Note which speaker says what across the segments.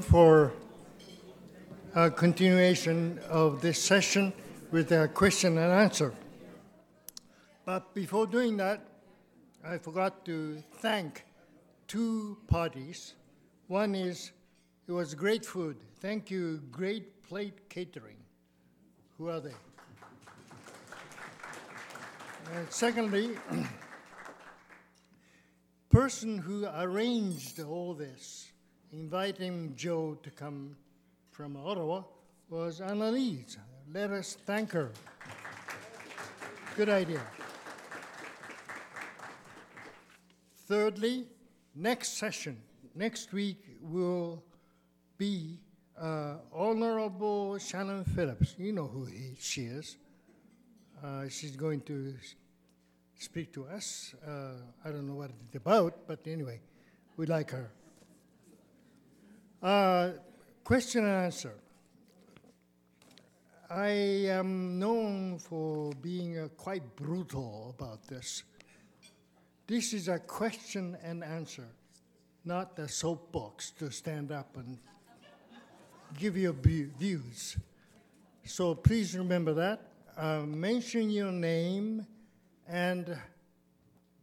Speaker 1: for a continuation of this session with a question and answer. But before doing that, I forgot to thank two parties. One is it was great food. Thank you, Great Plate Catering. Who are they? and secondly, person who arranged all this, inviting Joe to come from Ottawa, was Annalise. Let us thank her. Good idea. Thirdly, next session, next week will be uh, Honorable Shannon Phillips. You know who he, she is. Uh, she's going to speak to us. Uh, I don't know what it's about, but anyway, we like her. Uh, question and answer. I am known for being uh, quite brutal about this. This is a question and answer, not a soapbox to stand up and give your views. So please remember that. Uh, mention your name and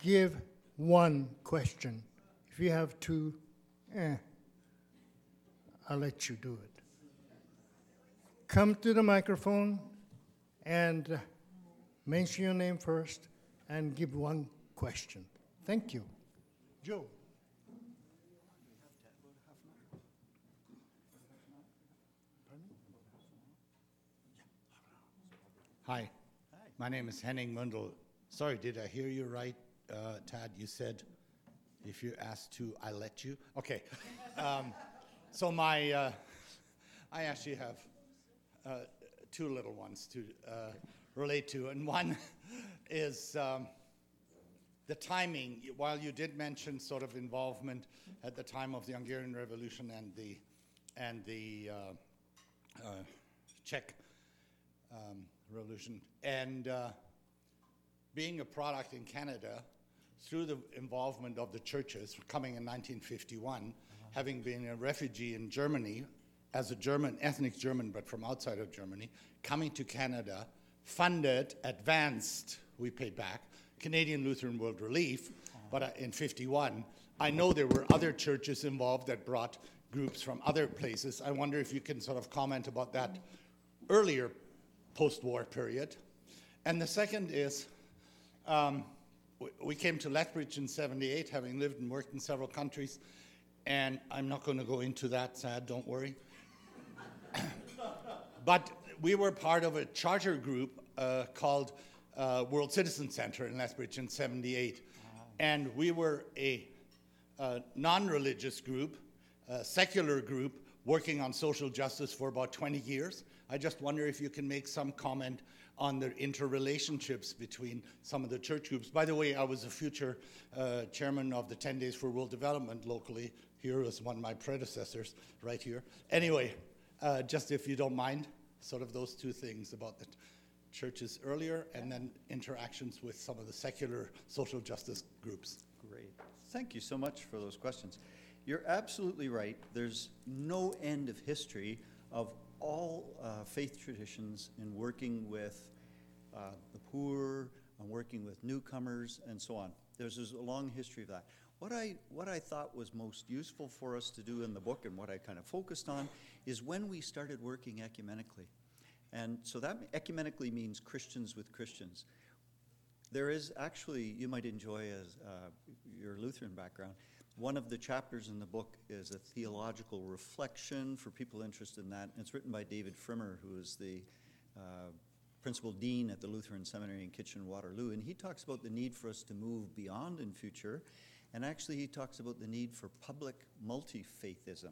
Speaker 1: give one question. If you have two, eh, I'll let you do it. Come to the microphone and mention your name first and give one question. Thank you. Joe.
Speaker 2: Hi. My name is Henning Mundel. Sorry, did I hear you right, uh, Tad? You said if you're asked to, I let you? Okay. Um, so my, uh, I actually have uh, two little ones to uh, relate to, and one is um, the timing. While you did mention sort of involvement at the time of the Hungarian Revolution and the and the uh, uh, Czech um, Revolution, and being a product in Canada through the involvement of the churches coming in 1951, uh-huh. Having been a refugee in Germany as a German, ethnic German, but from outside of Germany, coming to Canada, funded, advanced, we paid back, Canadian Lutheran World Relief, but uh, in 51. I know there were other churches involved that brought groups from other places. I wonder if you can sort of comment about that earlier post war period. And the second is um, we came to Lethbridge in 78, having lived and worked in several countries, and I'm not going to go into that, sad, don't worry. but we were part of a charter group uh, called uh, World Citizen Center in Lethbridge in 78. And we were a, a non religious group, a secular group, working on social justice for about 20 years. I just wonder if you can make some comment on the interrelationships between some of the church groups. By the way, I was a future uh, chairman of the 10 Days for World Development locally. Here was one of my predecessors right here. Anyway, uh, just if you don't mind, sort of those two things about the churches earlier and then interactions with some of the secular social justice groups.
Speaker 3: Great. Thank you so much for those questions. You're absolutely right. There's no end of history of all uh, faith traditions in working with uh, the poor, and working with newcomers, and so on. There's, there's a long history of that. What I, what I thought was most useful for us to do in the book and what I kind of focused on is when we started working ecumenically. And so that ecumenically means Christians with Christians. There is actually, you might enjoy as uh, your Lutheran background, one of the chapters in the book is a theological reflection for people interested in that. It's written by David Pfrimmer, who is the uh, principal dean at the Lutheran Seminary in Kitchener Waterloo. And he talks about the need for us to move beyond in future. And actually, he talks about the need for public multi faithism,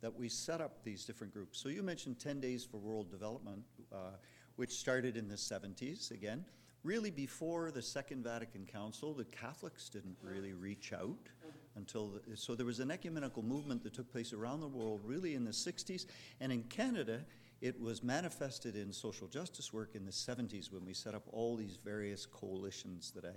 Speaker 3: that we set up these different groups. So you mentioned 10 Days for World Development, uh, which started in the 70s again. Really, before the Second Vatican Council, the Catholics didn't really reach out until the, so there was an ecumenical movement that took place around the world really in the 60s and in Canada it was manifested in social justice work in the 70s when we set up all these various coalitions that I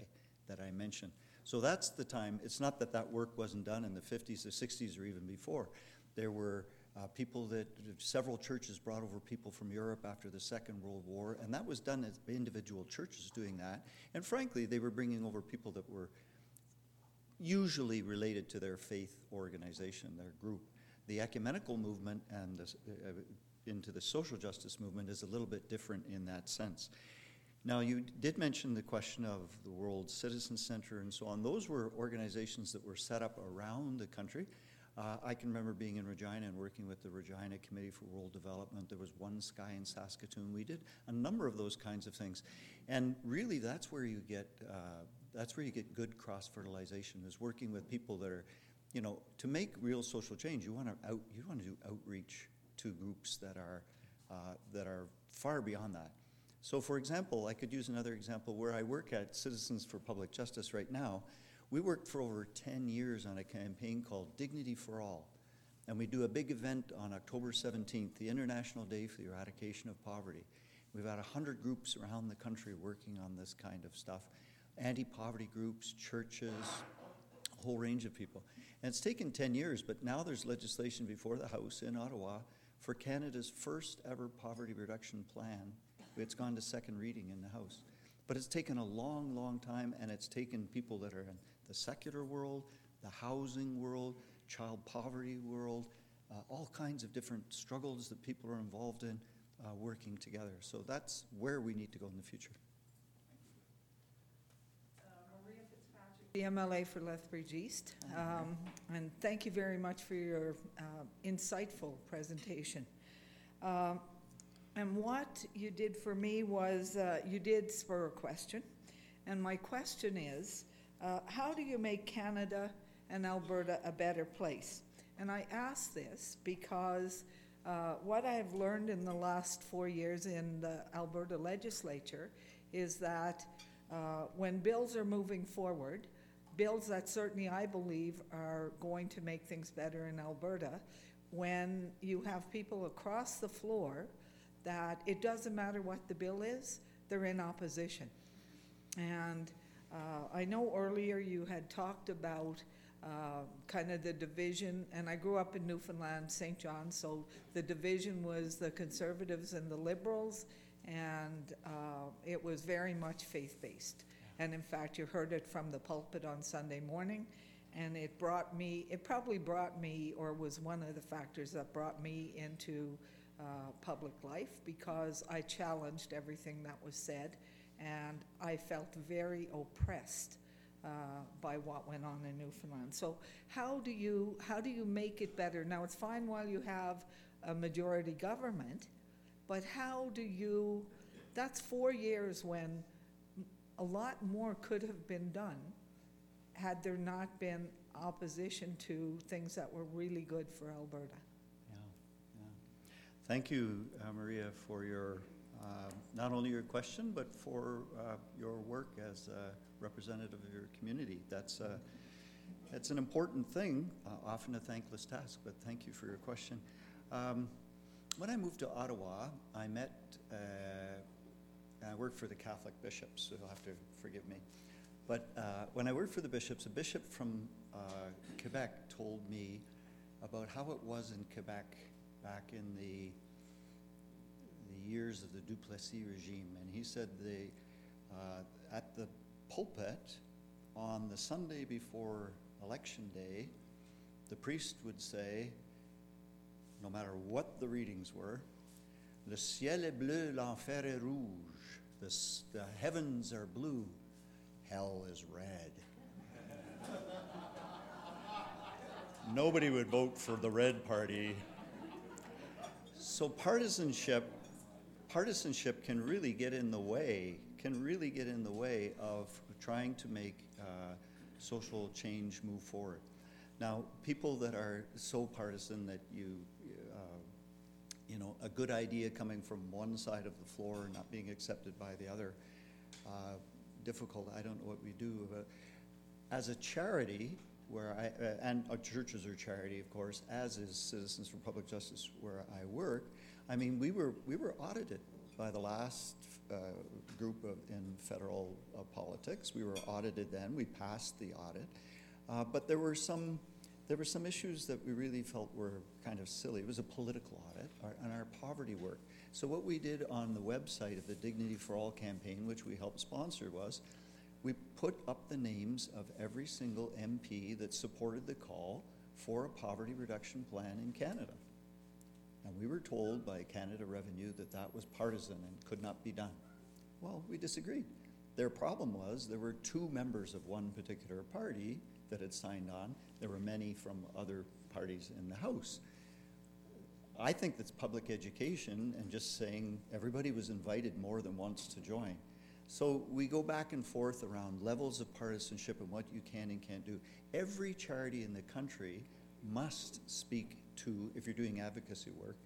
Speaker 3: that I mentioned. So that's the time. It's not that that work wasn't done in the 50s or 60s or even before, There were uh, people that, several churches brought over people from Europe after the Second World War, and that was done as individual churches doing that. And frankly, they were bringing over people that were usually related to their faith organization, their group. The ecumenical movement and the, uh, into the social justice movement is a little bit different in that sense. Now, you did mention the question of the World Citizen Center and so on. Those were organizations that were set up around the country. Uh, I can remember being in Regina and working with the Regina Committee for World Development. There was One Sky in Saskatoon. We did a number of those kinds of things, and really, that's where you get uh, that's where you get good cross fertilization. Is working with people that are, you know, to make real social change. You want to out you want to do outreach to groups that are uh, that are far beyond that. So, for example, I could use another example where I work at Citizens for Public Justice right now. We worked for over 10 years on a campaign called Dignity for All. And we do a big event on October 17th, the International Day for the Eradication of Poverty. We've had 100 groups around the country working on this kind of stuff anti poverty groups, churches, a whole range of people. And it's taken 10 years, but now there's legislation before the House in Ottawa for Canada's first ever poverty reduction plan. It's gone to second reading in the House. But it's taken a long, long time, and it's taken people that are in the secular world, the housing world, child poverty world, uh, all kinds of different struggles that people are involved in uh, working together. So that's where we need to go in the future.
Speaker 4: The MLA for Lethbridge East, um, and thank you very much for your uh, insightful presentation. Um, And what you did for me was, uh, you did spur a question, and my question is, uh, how do you make Canada and Alberta a better place? And I ask this because uh, what I have learned in the last four years in the Alberta legislature is that uh, when bills are moving forward, bills that certainly I believe are going to make things better in Alberta, when you have people across the floor that it doesn't matter what the bill is, they're in opposition. And uh, I know earlier you had talked about uh, kind of the division, and I grew up in Newfoundland, St. John, so the division was the conservatives and the liberals, and uh, it was very much faith based. And in fact, you heard it from the pulpit on Sunday morning, and it brought me, it probably brought me, or was one of the factors that brought me into uh, public life because I challenged everything that was said, and I felt very oppressed uh, by what went on in Newfoundland. So how do you how do you make it better? Now it's fine while you have a majority government, but how do you? That's four years when a lot more could have been done had there not been opposition to things that were really good for Alberta.
Speaker 3: Thank you, uh, Maria, for your, uh, not only your question, but for uh, your work as a representative of your community. That's, uh, that's an important thing, uh, often a thankless task, but thank you for your question. Um, when I moved to Ottawa, I met, uh, I worked for the Catholic bishops, so you'll have to forgive me. But uh, when I worked for the bishops, a bishop from Quebec told me about how it was in Quebec back in the the years of the Duplessis regime, and he said they uh, at the pulpit on the Sunday before election day, the priest would say, no matter what the readings were, "Le ciel est bleu, l'enfer est rouge." The, the heavens are blue, hell is red. Nobody would vote for the red party. So partisanship, partisanship can really get in the way, can really get in the way of trying to make uh, social change move forward. Now, people that are so partisan that you, uh, you know, a good idea coming from one side of the floor not being accepted by the other, uh, difficult. I don't know what we do. But as a charity, where I, uh, and uh, churches are charity, of course, as is Citizens for Public Justice, where I work. I mean, we were we were audited by the last uh, group of, in federal uh, politics. We were audited then. We passed the audit, uh, but there were some there were some issues that we really felt were kind of silly. It was a political audit our- on our poverty work. So what we did on the website of the Dignity for All campaign, which we helped sponsor, was we put up the names of every single MP that supported the call for a poverty reduction plan in Canada. And we were told by Canada Revenue that that was partisan and could not be done. Well, we disagreed. Their problem was there were two members of one particular party that had signed on. There were many from other parties in the House. I think that's public education and just saying everybody was invited more than once to join. So we go back and forth around levels of partisanship and what you can and can't do. Every charity in the country must speak to, if you're doing advocacy work,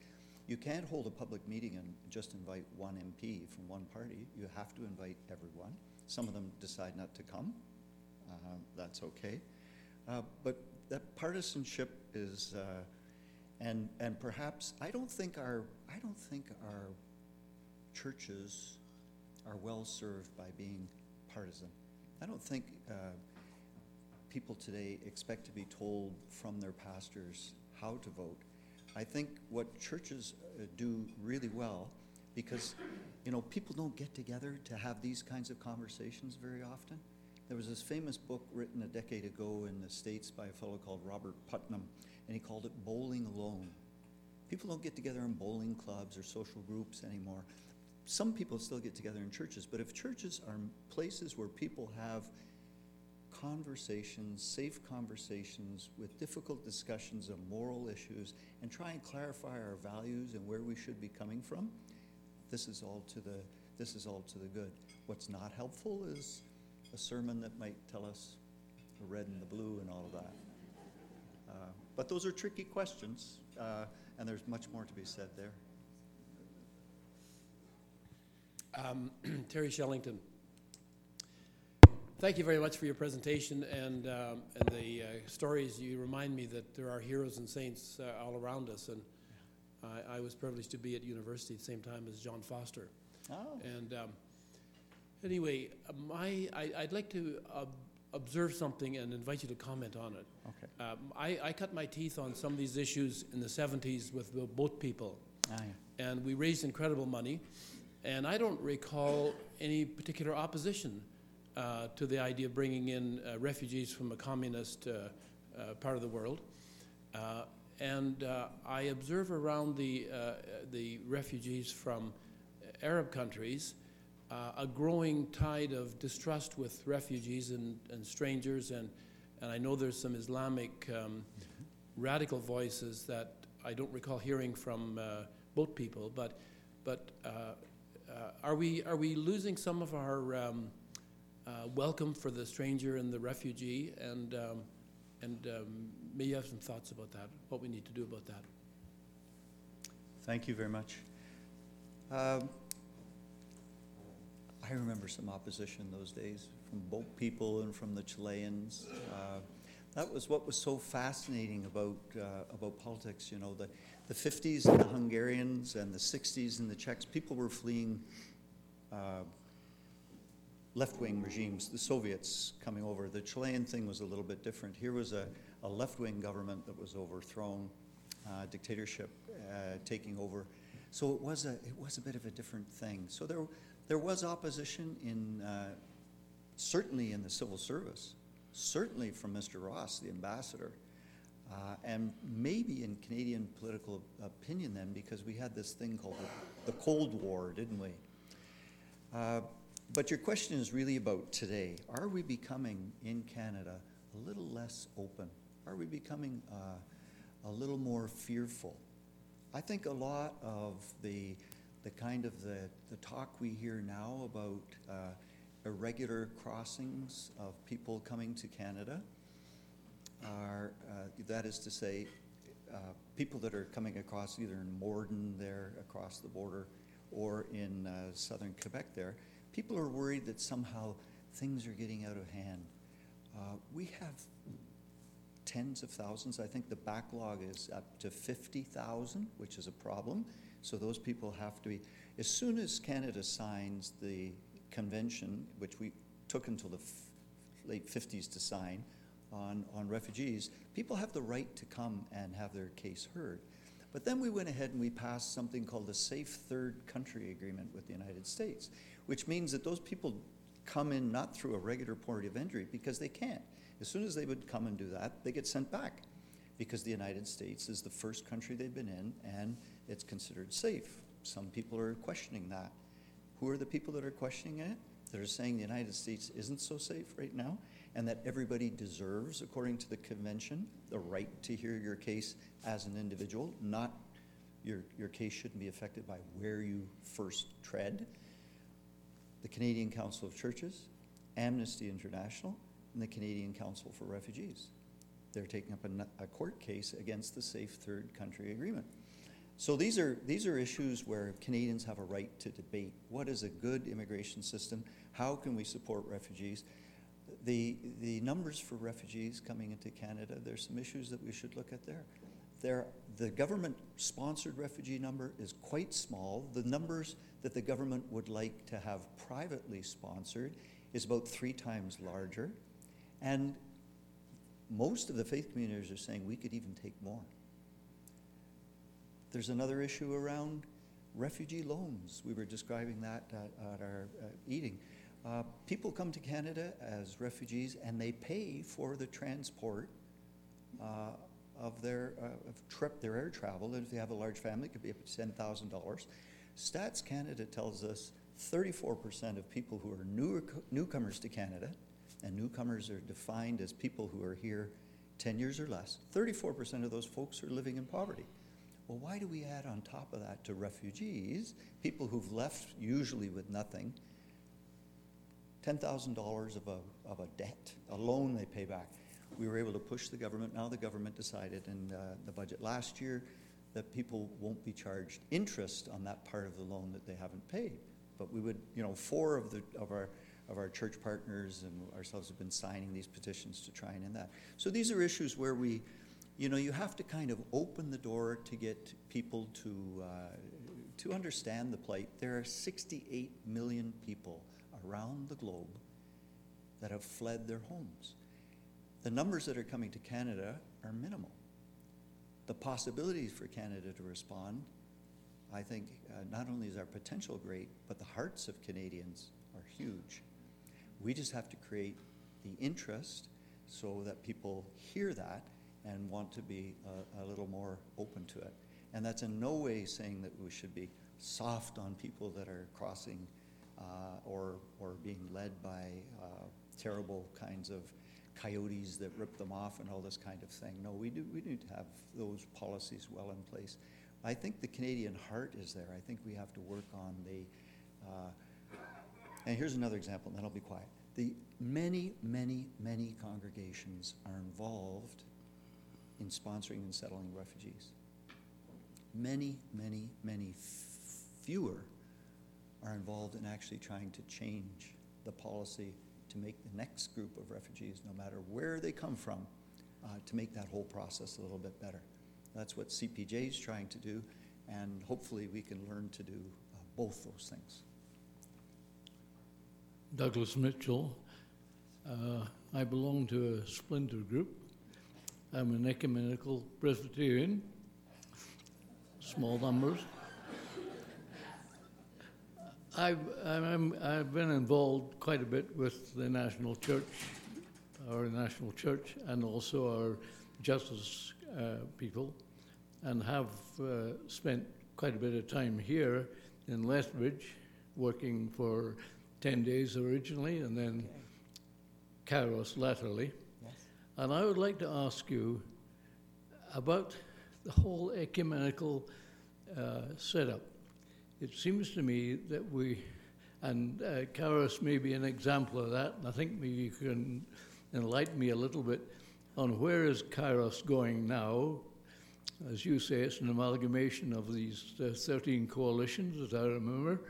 Speaker 3: you can't hold a public meeting and just invite one MP from one party. You have to invite everyone. Some of them decide not to come. Uh, that's okay. Uh, but that partisanship is, uh, and and perhaps I don't think our I don't think our churches are well served by being partisan. I don't think uh, people today expect to be told from their pastors how to vote. I think what churches uh, do really well, because you know people don't get together to have these kinds of conversations very often. There was this famous book written a decade ago in the States by a fellow called Robert Putnam, and he called it Bowling Alone. People don't get together in bowling clubs or social groups anymore. Some people still get together in churches, but if churches are places where people have conversations, safe conversations with difficult discussions of moral issues, and try and clarify our values and where we should be coming from, this is all to the this is all to the good. What's not helpful is a sermon that might tell us the red and the blue and all of that. Uh, but those are tricky questions, uh, and there's much more to be said there.
Speaker 5: Um, Terry Shellington. Thank you very much for your presentation and, um, and the uh, stories. You remind me that there are heroes and saints uh, all around us, and I, I was privileged to be at university at the same time as John Foster.
Speaker 3: Oh.
Speaker 5: And um, anyway, my I, I'd like to uh, observe something and invite you to comment on it.
Speaker 3: Okay.
Speaker 5: Um, I, I cut my teeth on some of these issues in the 70s with the boat people
Speaker 3: Ah, yeah.
Speaker 5: and we raised incredible money. And I don't recall any particular opposition uh, to the idea of bringing in uh, refugees from a communist uh, uh, part of the world. Uh, and uh, I observe around the, the refugees from Arab countries a growing tide of distrust with refugees and, and strangers. And, and I know there's some Islamic um, radical voices that I don't recall hearing from boat people, but, but are, we, are we losing some of our um, uh, welcome for the stranger and the refugee? And, um, and um, may you have some thoughts about that, what we need to do about that?
Speaker 3: Thank you very much. Um, I remember some opposition those days from boat people and from the Chileans. Uh, that was what was so fascinating about uh, about politics. You know, the the 50s and the Hungarians and the 60s and the Czechs. People were fleeing uh, left-wing regimes. The Soviets coming over. The Chilean thing was a little bit different. Here was a, a left-wing government that was overthrown, uh, dictatorship uh, taking over. So it was a it was a bit of a different thing. So there there was opposition in uh, certainly in the civil service, certainly from Mr. Ross, the ambassador, uh, and maybe in Canadian political opinion then, because we had this thing called the, Cold War, didn't we? Uh, but your question is really about today. Are we becoming in Canada a little less open? Are we becoming uh, a little more fearful? I think a lot of the the kind of the, the talk we hear now about uh, irregular crossings of people coming to Canada are, uh, that is to say, uh, people that are coming across either in Morden there across the border or in uh, southern Quebec there, people are worried that somehow things are getting out of hand. Uh, we have tens of thousands. I think the backlog is up to 50,000, which is a problem. So those people have to be, as soon as Canada signs the convention, which we took until the f- late 50s to sign, on, on refugees, people have the right to come and have their case heard. But then we went ahead and we passed something called the Safe Third Country Agreement with the United States, which means that those people come in not through a regular port of entry because they can't. As soon as they would come and do that, they get sent back because the United States is the first country they've been in and it's considered safe. Some people are questioning that. Who are the people that are questioning it? That are saying the United States isn't so safe right now and that everybody deserves, according to the convention, the right to hear your case as an individual, not your, your case shouldn't be affected by where you first tread. The Canadian Council of Churches, Amnesty International, and the Canadian Council for Refugees. They're taking up a court case against the Safe Third Country Agreement. So these are, these are issues where Canadians have a right to debate. What is a good immigration system? How can we support refugees? The, the numbers for refugees coming into Canada, there's some issues that we should look at there. There, the government-sponsored refugee number is quite small. The numbers that the government would like to have privately sponsored is about three times larger. And most of the faith communities are saying we could even take more. There's another issue around refugee loans. We were describing that at, at our uh, eating. Uh, people come to Canada as refugees and they pay for the transport uh, of their uh, of trip, their air travel. And if they have a large family, it could be up to ten thousand dollars. Stats Canada tells us 34% of people who are new, newcomers to Canada, and newcomers are defined as people who are here 10 years or less, 34% of those folks are living in poverty. Well, why do we add on top of that to refugees, people who've left usually with nothing, $10,000 of a, of a debt, a loan they pay back? We were able to push the government. Now the government decided in uh, the budget last year that people won't be charged interest on that part of the loan that they haven't paid. But we would, you know, four of the of our of our church partners and ourselves have been signing these petitions to try and end that. So these are issues where we, you know, you have to kind of open the door to get people to uh, to understand the plight. There are 68 million people around the globe that have fled their homes. The numbers that are coming to Canada are minimal the possibilities for Canada to respond, I think uh, not only is our potential great, but the hearts of Canadians are huge. We just have to create the interest so that people hear that and want to be a, a little more open to it. And that's in no way saying that we should be soft on people that are crossing uh, or, or being led by uh, terrible kinds of coyotes that rip them off and all this kind of thing. No, we do we to have those policies well in place. I think the Canadian heart is there. I think we have to work on the. Uh, and here's another example, and then I'll be quiet. The many, many, many congregations are involved in sponsoring and settling refugees. Many, many, many fewer are involved in actually trying to change the policy to make the next group of refugees, no matter where they come from, uh, to make that whole process a little bit better. That's what CPJ is trying to do, and hopefully we can learn to do uh, both those things.
Speaker 6: Douglas Mitchell. Uh, I belong to a splinter group. I'm an ecumenical Presbyterian, small numbers. I've, I'm, I've been involved quite a bit with the National Church, our National Church, and also our justice uh, people, and have uh, spent quite a bit of time here in Lethbridge, working for 10 days originally, and then okay. Kairos latterly. Yes. And I would like to ask you about the whole ecumenical uh, setup it seems to me that we, and uh, Kairos may be an example of that, and I think maybe you can enlighten me a little bit on where is Kairos going now. As you say, it's an amalgamation of these uh, 13 coalitions, as I remember,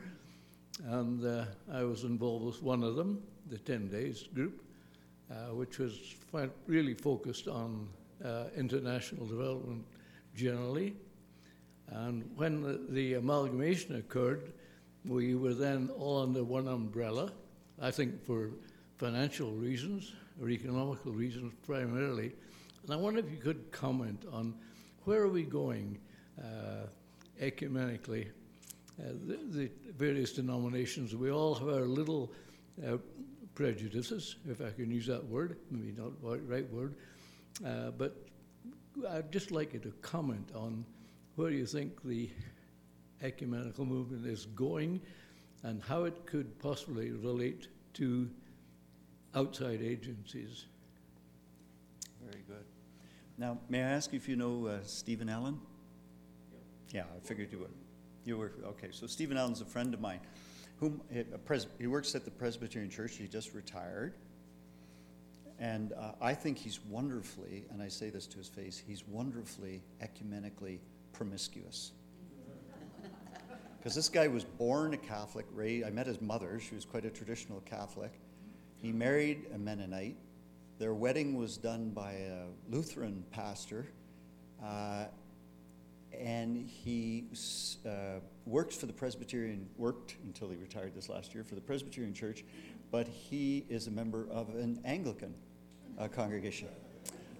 Speaker 6: and uh, I was involved with one of them, the 10 Days group, uh, which was really focused on uh, international development generally and when the, the amalgamation occurred, we were then all under one umbrella, I think for financial reasons or economical reasons primarily. And I wonder if you could comment on where are we going uh, ecumenically? Uh, the, the various denominations, we all have our little uh, prejudices, if I can use that word, maybe not the right word, uh, but I'd just like you to comment on where do you think the ecumenical movement is going and how it could possibly relate to outside agencies.
Speaker 3: Very good. Now, may I ask if you know uh, Stephen Allen? Yeah, I figured you would. You were, okay, so Stephen Allen's a friend of mine, whom, eh, a pres- he works at the Presbyterian Church, he just retired. And uh, I think he's wonderfully, and I say this to his face, he's wonderfully ecumenically promiscuous. Because this guy was born a Catholic, raised, I met his mother, she was quite a traditional Catholic. He married a Mennonite. Their wedding was done by a Lutheran pastor. Uh, and he uh, works for the Presbyterian, worked until he retired this last year for the Presbyterian Church, but he is a member of an Anglican uh, congregation.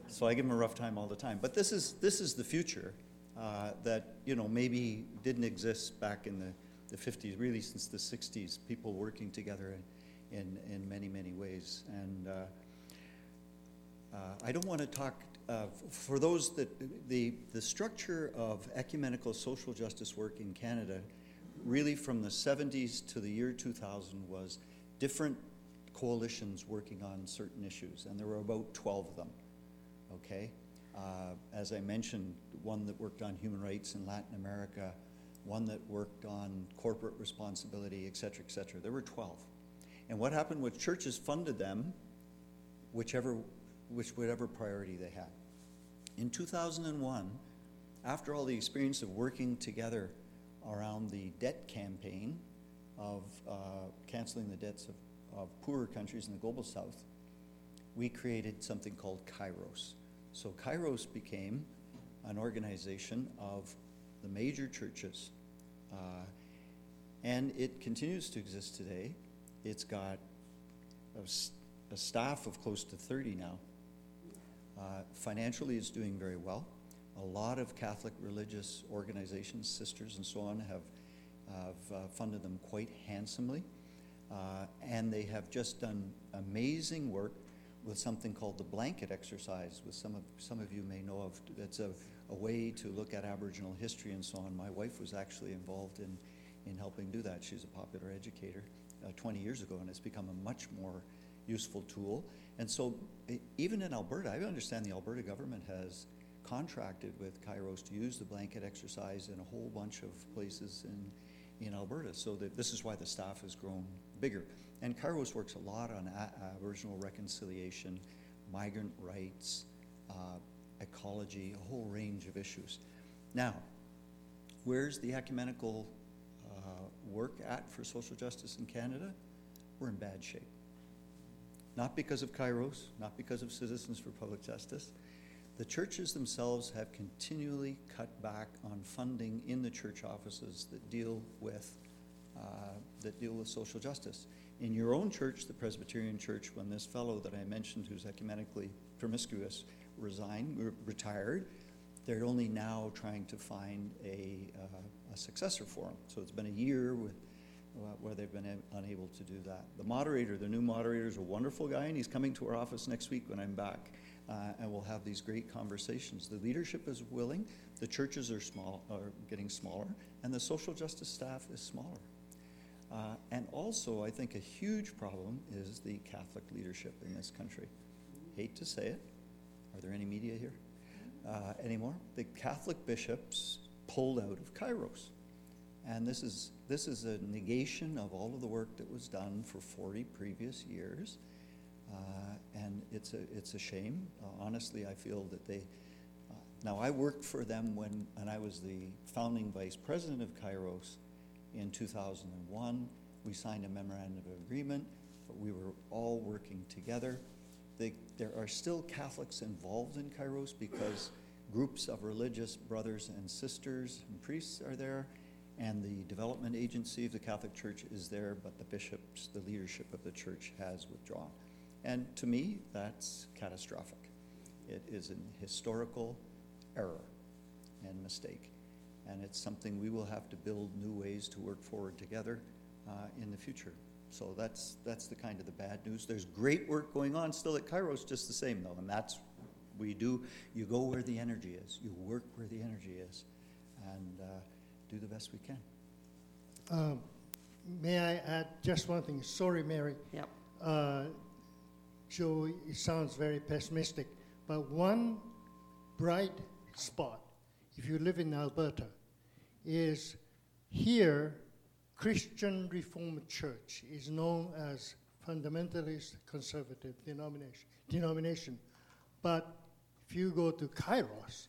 Speaker 3: So I give him a rough time all the time. But this is, this is the future uh, that, you know, maybe didn't exist back in the, the 50s, really since the 60s, people working together in, in, many, many ways. And uh, uh, I don't want to talk, uh, for those that, the, the structure of ecumenical social justice work in Canada, really from the 70s to the year 2000, was different coalitions working on certain issues, and there were about 12 of them, okay? Uh, As I mentioned, one that worked on human rights in Latin America, one that worked on corporate responsibility, et cetera, et cetera. There were 12. And what happened was churches funded them whichever, which whatever priority they had. In 2001, after all the experience of working together around the debt campaign of uh, canceling the debts of, of poorer countries in the global south, we created something called Kairos. So Kairos became an organization of the major churches. Uh, and it continues to exist today. It's got a staff of close to 30 now. Uh, financially, it's doing very well. A lot of Catholic religious organizations, sisters, and so on, have, have uh, funded them quite handsomely. Uh, and they have just done amazing work with something called the blanket exercise, which some of, some of you may know of. It's a, a way to look at Aboriginal history and so on. My wife was actually involved in, in helping do that. She's a popular educator uh, 20 years ago, and it's become a much more useful tool. And so, even in Alberta, I understand the Alberta government has contracted with Kairos to use the blanket exercise in a whole bunch of places in, in Alberta. So that this is why the staff has grown bigger. And Kairos works a lot on Aboriginal reconciliation, migrant rights, uh, ecology, a whole range of issues. Now, where's the ecumenical uh, work at for social justice in Canada? We're in bad shape. Not because of Kairos, not because of Citizens for Public Justice. The churches themselves have continually cut back on funding in the church offices that deal with uh, that deal with social justice. In your own church, the Presbyterian Church, when this fellow that I mentioned, who's ecumenically promiscuous, resigned, re- retired, they're only now trying to find a, uh, a successor for him. So it's been a year with, uh, where they've been a- unable to do that. The moderator, the new moderator, is a wonderful guy, and he's coming to our office next week when I'm back, uh, and we'll have these great conversations. The leadership is willing, the churches are small, are getting smaller, and the social justice staff is smaller. Uh, and also, I think a huge problem is the Catholic leadership in this country. Hate to say it. Are there any media here uh, anymore? The Catholic bishops pulled out of Kairos. And this is, this is a negation of all of the work that was done for 40 previous years. Uh, and it's a, it's a shame. Uh, honestly, I feel that they. Uh, now, I worked for them when, and I was the founding vice president of Kairos in 2001. We signed a memorandum of agreement, but we were all working together. They, there are still Catholics involved in Kairos because groups of religious brothers and sisters and priests are there, and the development agency of the Catholic Church is there, but the bishops, the leadership of the church has withdrawn. And to me, that's catastrophic. It is an historical error and mistake. And it's something we will have to build new ways to work forward together uh, in the future. So that's, that's the kind of the bad news. There's great work going on still at Kairos, just the same though, and that's, we do, you go where the energy is, you work where the energy is, and uh, do the best we can.
Speaker 1: Um, May I add just one thing? Sorry, Mary.
Speaker 7: Yep.
Speaker 1: Uh, Joe, it sounds very pessimistic, but one bright spot, if you live in Alberta, is here, Christian Reformed Church is known as fundamentalist conservative denomination. denomination. But if you go to Kairos,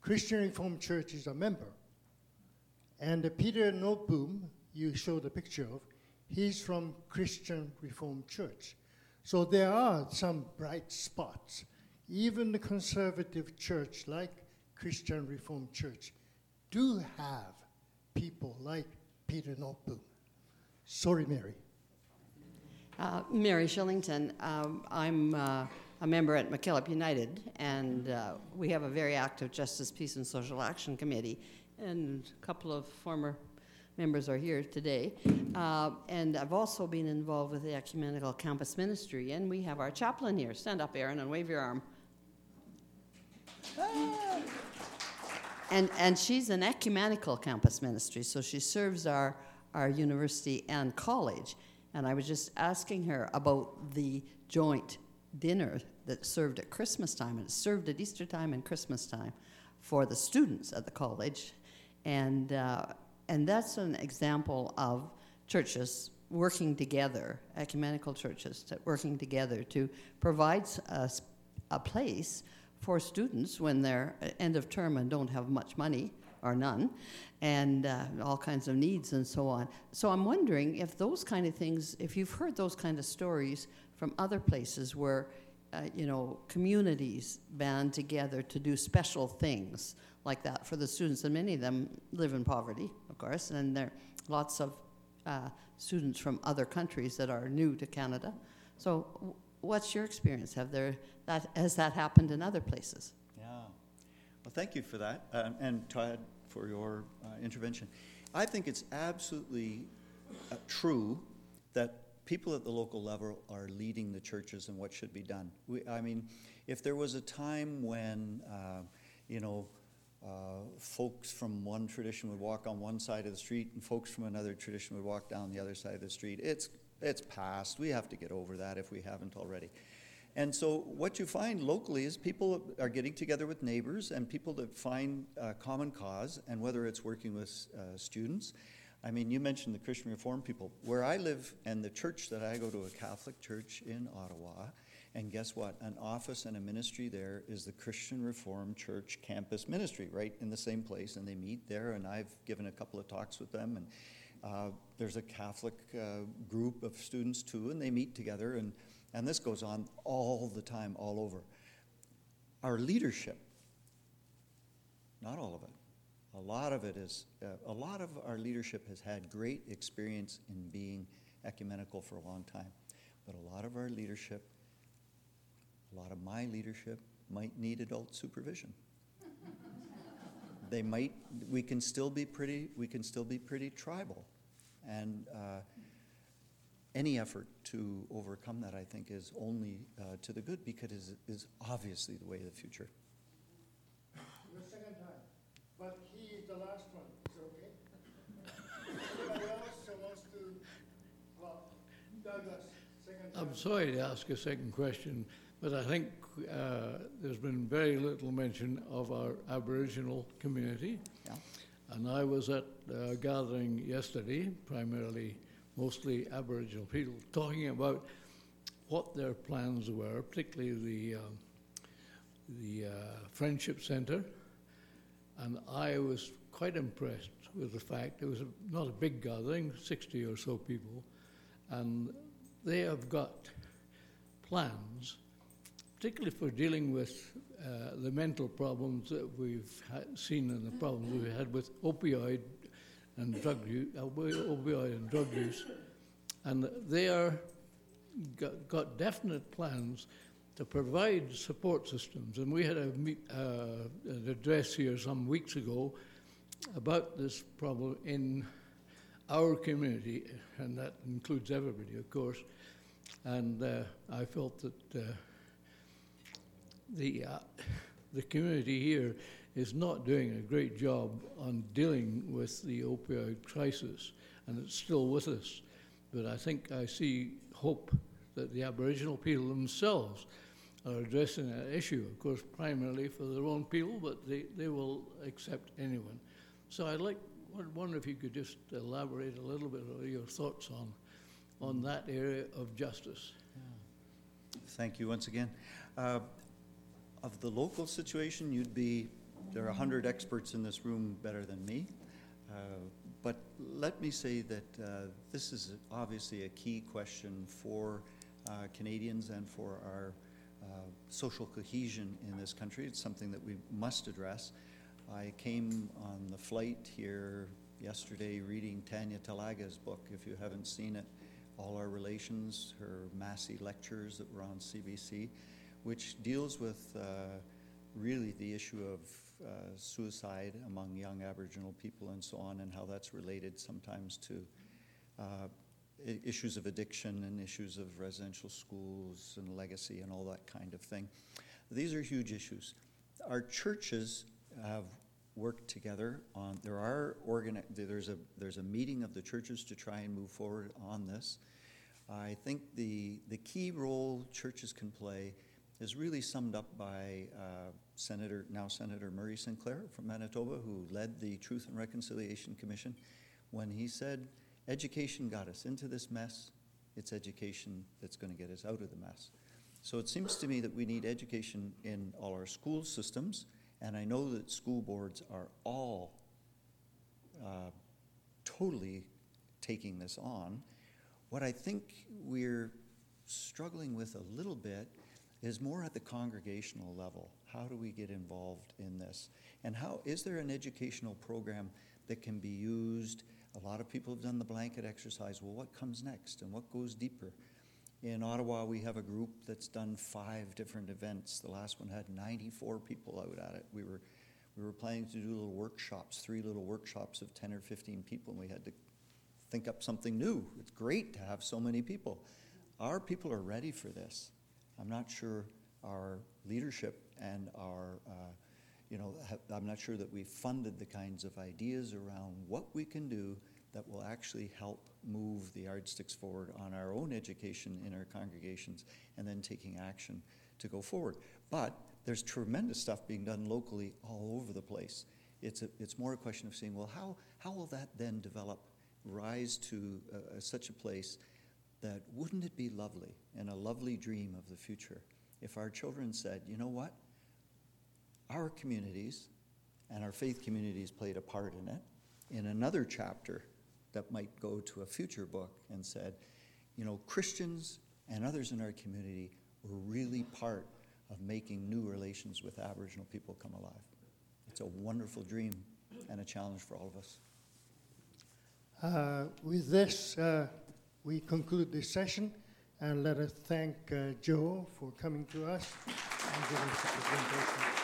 Speaker 1: Christian Reformed Church is a member. And Peter Noteboom, you showed a picture of, he's from Christian Reformed Church. So there are some bright spots. Even the conservative church, like Christian Reformed Church, do have people like Peter Noteboom. Sorry, Mary.
Speaker 7: Uh, Mary Shillington, um, I'm uh, a member at McKillop United, and uh, we have a very active Justice, Peace, and Social Action Committee, and a couple of former members are here today. Uh, and I've also been involved with the Ecumenical Campus Ministry, and we have our chaplain here. Stand up, Aaron, and wave your arm. And, and she's an ecumenical campus ministry, so she serves our, our university and college. And I was just asking her about the joint dinner that's served at Christmas time, and it's served at Easter time and Christmas time for the students at the college. And, uh, and that's an example of churches working together, ecumenical churches working together to provide a, a place for students when they're end of term and don't have much money or none, and uh, all kinds of needs and so on. So I'm wondering if those kind of things, if you've heard those kind of stories from other places where, uh, you know, communities band together to do special things like that for the students, and many of them live in poverty, of course, and there are lots of uh, students from other countries that are new to Canada. So, what's your experience? Have there that has that happened in other places?
Speaker 3: Yeah. Well, thank you for that, um, and Todd for your uh, intervention. I think it's absolutely uh, true that people at the local level are leading the churches and what should be done. We, I mean, if there was a time when, uh, you know, uh, folks from one tradition would walk on one side of the street and folks from another tradition would walk down the other side of the street, it's it's past. We have to get over that if we haven't already. And so, what you find locally is people are getting together with neighbors and people that find uh, common cause, and whether it's working with uh, students. I mean, you mentioned the Christian Reformed people. Where I live and the church that I go to, a Catholic church in Ottawa, and guess what? An office and a ministry there is the Christian Reformed Church campus ministry, right in the same place, and they meet there. And I've given a couple of talks with them, and uh, there's a Catholic uh, group of students too, and they meet together, and, and this goes on all the time, all over. Our leadership, not all of it, a lot of it is, uh, a lot of our leadership has had great experience in being ecumenical for a long time. But a lot of our leadership, a lot of my leadership, might need adult supervision they might we can still be pretty we can still be pretty tribal and uh, any effort to overcome that i think is only uh, to the good because it is, is obviously the way of the future
Speaker 1: Your second time, but he is the last one. Is it okay? Anybody else who wants to? Well, Douglas, second time.
Speaker 6: I'm sorry to ask a second question, but I think uh, there's been very little mention of our Aboriginal community.
Speaker 3: yeah
Speaker 6: And I was at a gathering yesterday, primarily mostly Aboriginal people, talking about what their plans were, particularly the, um, the uh, Friendship Centre. And I was quite impressed with the fact it was a, not a big gathering, 60 or so people, and they have got plans, particularly for dealing with uh, the mental problems that we've ha- seen and the problems we've had with opioid and drug use, opioid and drug use, and they are got, got definite plans to provide support systems. And we had a meet, uh, an address here some weeks ago about this problem in our community, and that includes everybody, of course. And uh, I felt that uh, the uh, the community here is not doing a great job on dealing with the opioid crisis, and it's still with us. But I think I see hope that the Aboriginal people themselves are addressing that issue, of course, primarily for their own people, but they, they will accept anyone. So I'd like, wonder if you could just elaborate a little bit of your thoughts on, on that area of justice.
Speaker 3: Thank you once again. Uh, Of the local situation, you'd be, there are 100 experts in this room better than me. Uh, But let me say that uh, this is obviously a key question for uh, Canadians and for our uh, social cohesion in this country. It's something that we must address. I came on the flight here yesterday reading Tanya Talaga's book, if you haven't seen it, All Our Relations, her Massey lectures that were on CBC, which deals with uh, really the issue of uh, suicide among young Aboriginal people and so on, and how that's related sometimes to uh, issues of addiction and issues of residential schools and legacy and all that kind of thing. These are huge issues. Our churches have worked together on, there are organi, there's a, there's a meeting of the churches to try and move forward on this. I think the, the key role churches can play is really summed up by uh, Senator, now Senator Murray Sinclair from Manitoba, who led the Truth and Reconciliation Commission, when he said, Education got us into this mess, it's education that's going to get us out of the mess. So it seems to me that we need education in all our school systems, and I know that school boards are all uh, totally taking this on. What I think we're struggling with a little bit is more at the congregational level. How do we get involved in this? And how is there an educational program that can be used? A lot of people have done the blanket exercise. Well, what comes next and what goes deeper? In Ottawa, we have a group that's done five different events. The last one had 94 people out at it. We were, we were planning to do little workshops, three little workshops of 10 or 15 people, and we had to think up something new. It's great to have so many people. Our people are ready for this. I'm not sure our leadership and our, uh, you know, I'm not sure that we've funded the kinds of ideas around what we can do that will actually help move the yardsticks forward on our own education in our congregations and then taking action to go forward. But there's tremendous stuff being done locally all over the place. It's, a, it's more a question of saying, well, how, how will that then develop, rise to uh, such a place that wouldn't it be lovely and a lovely dream of the future if our children said, you know what? Our communities and our faith communities played a part in it. In another chapter that might go to a future book and said, you know, Christians and others in our community were really part of making new relations with Aboriginal people come alive. It's a wonderful dream and a challenge for all of us.
Speaker 1: Uh, With this, uh, we conclude this session, and let us thank uh, Joe for coming to us and giving us a presentation.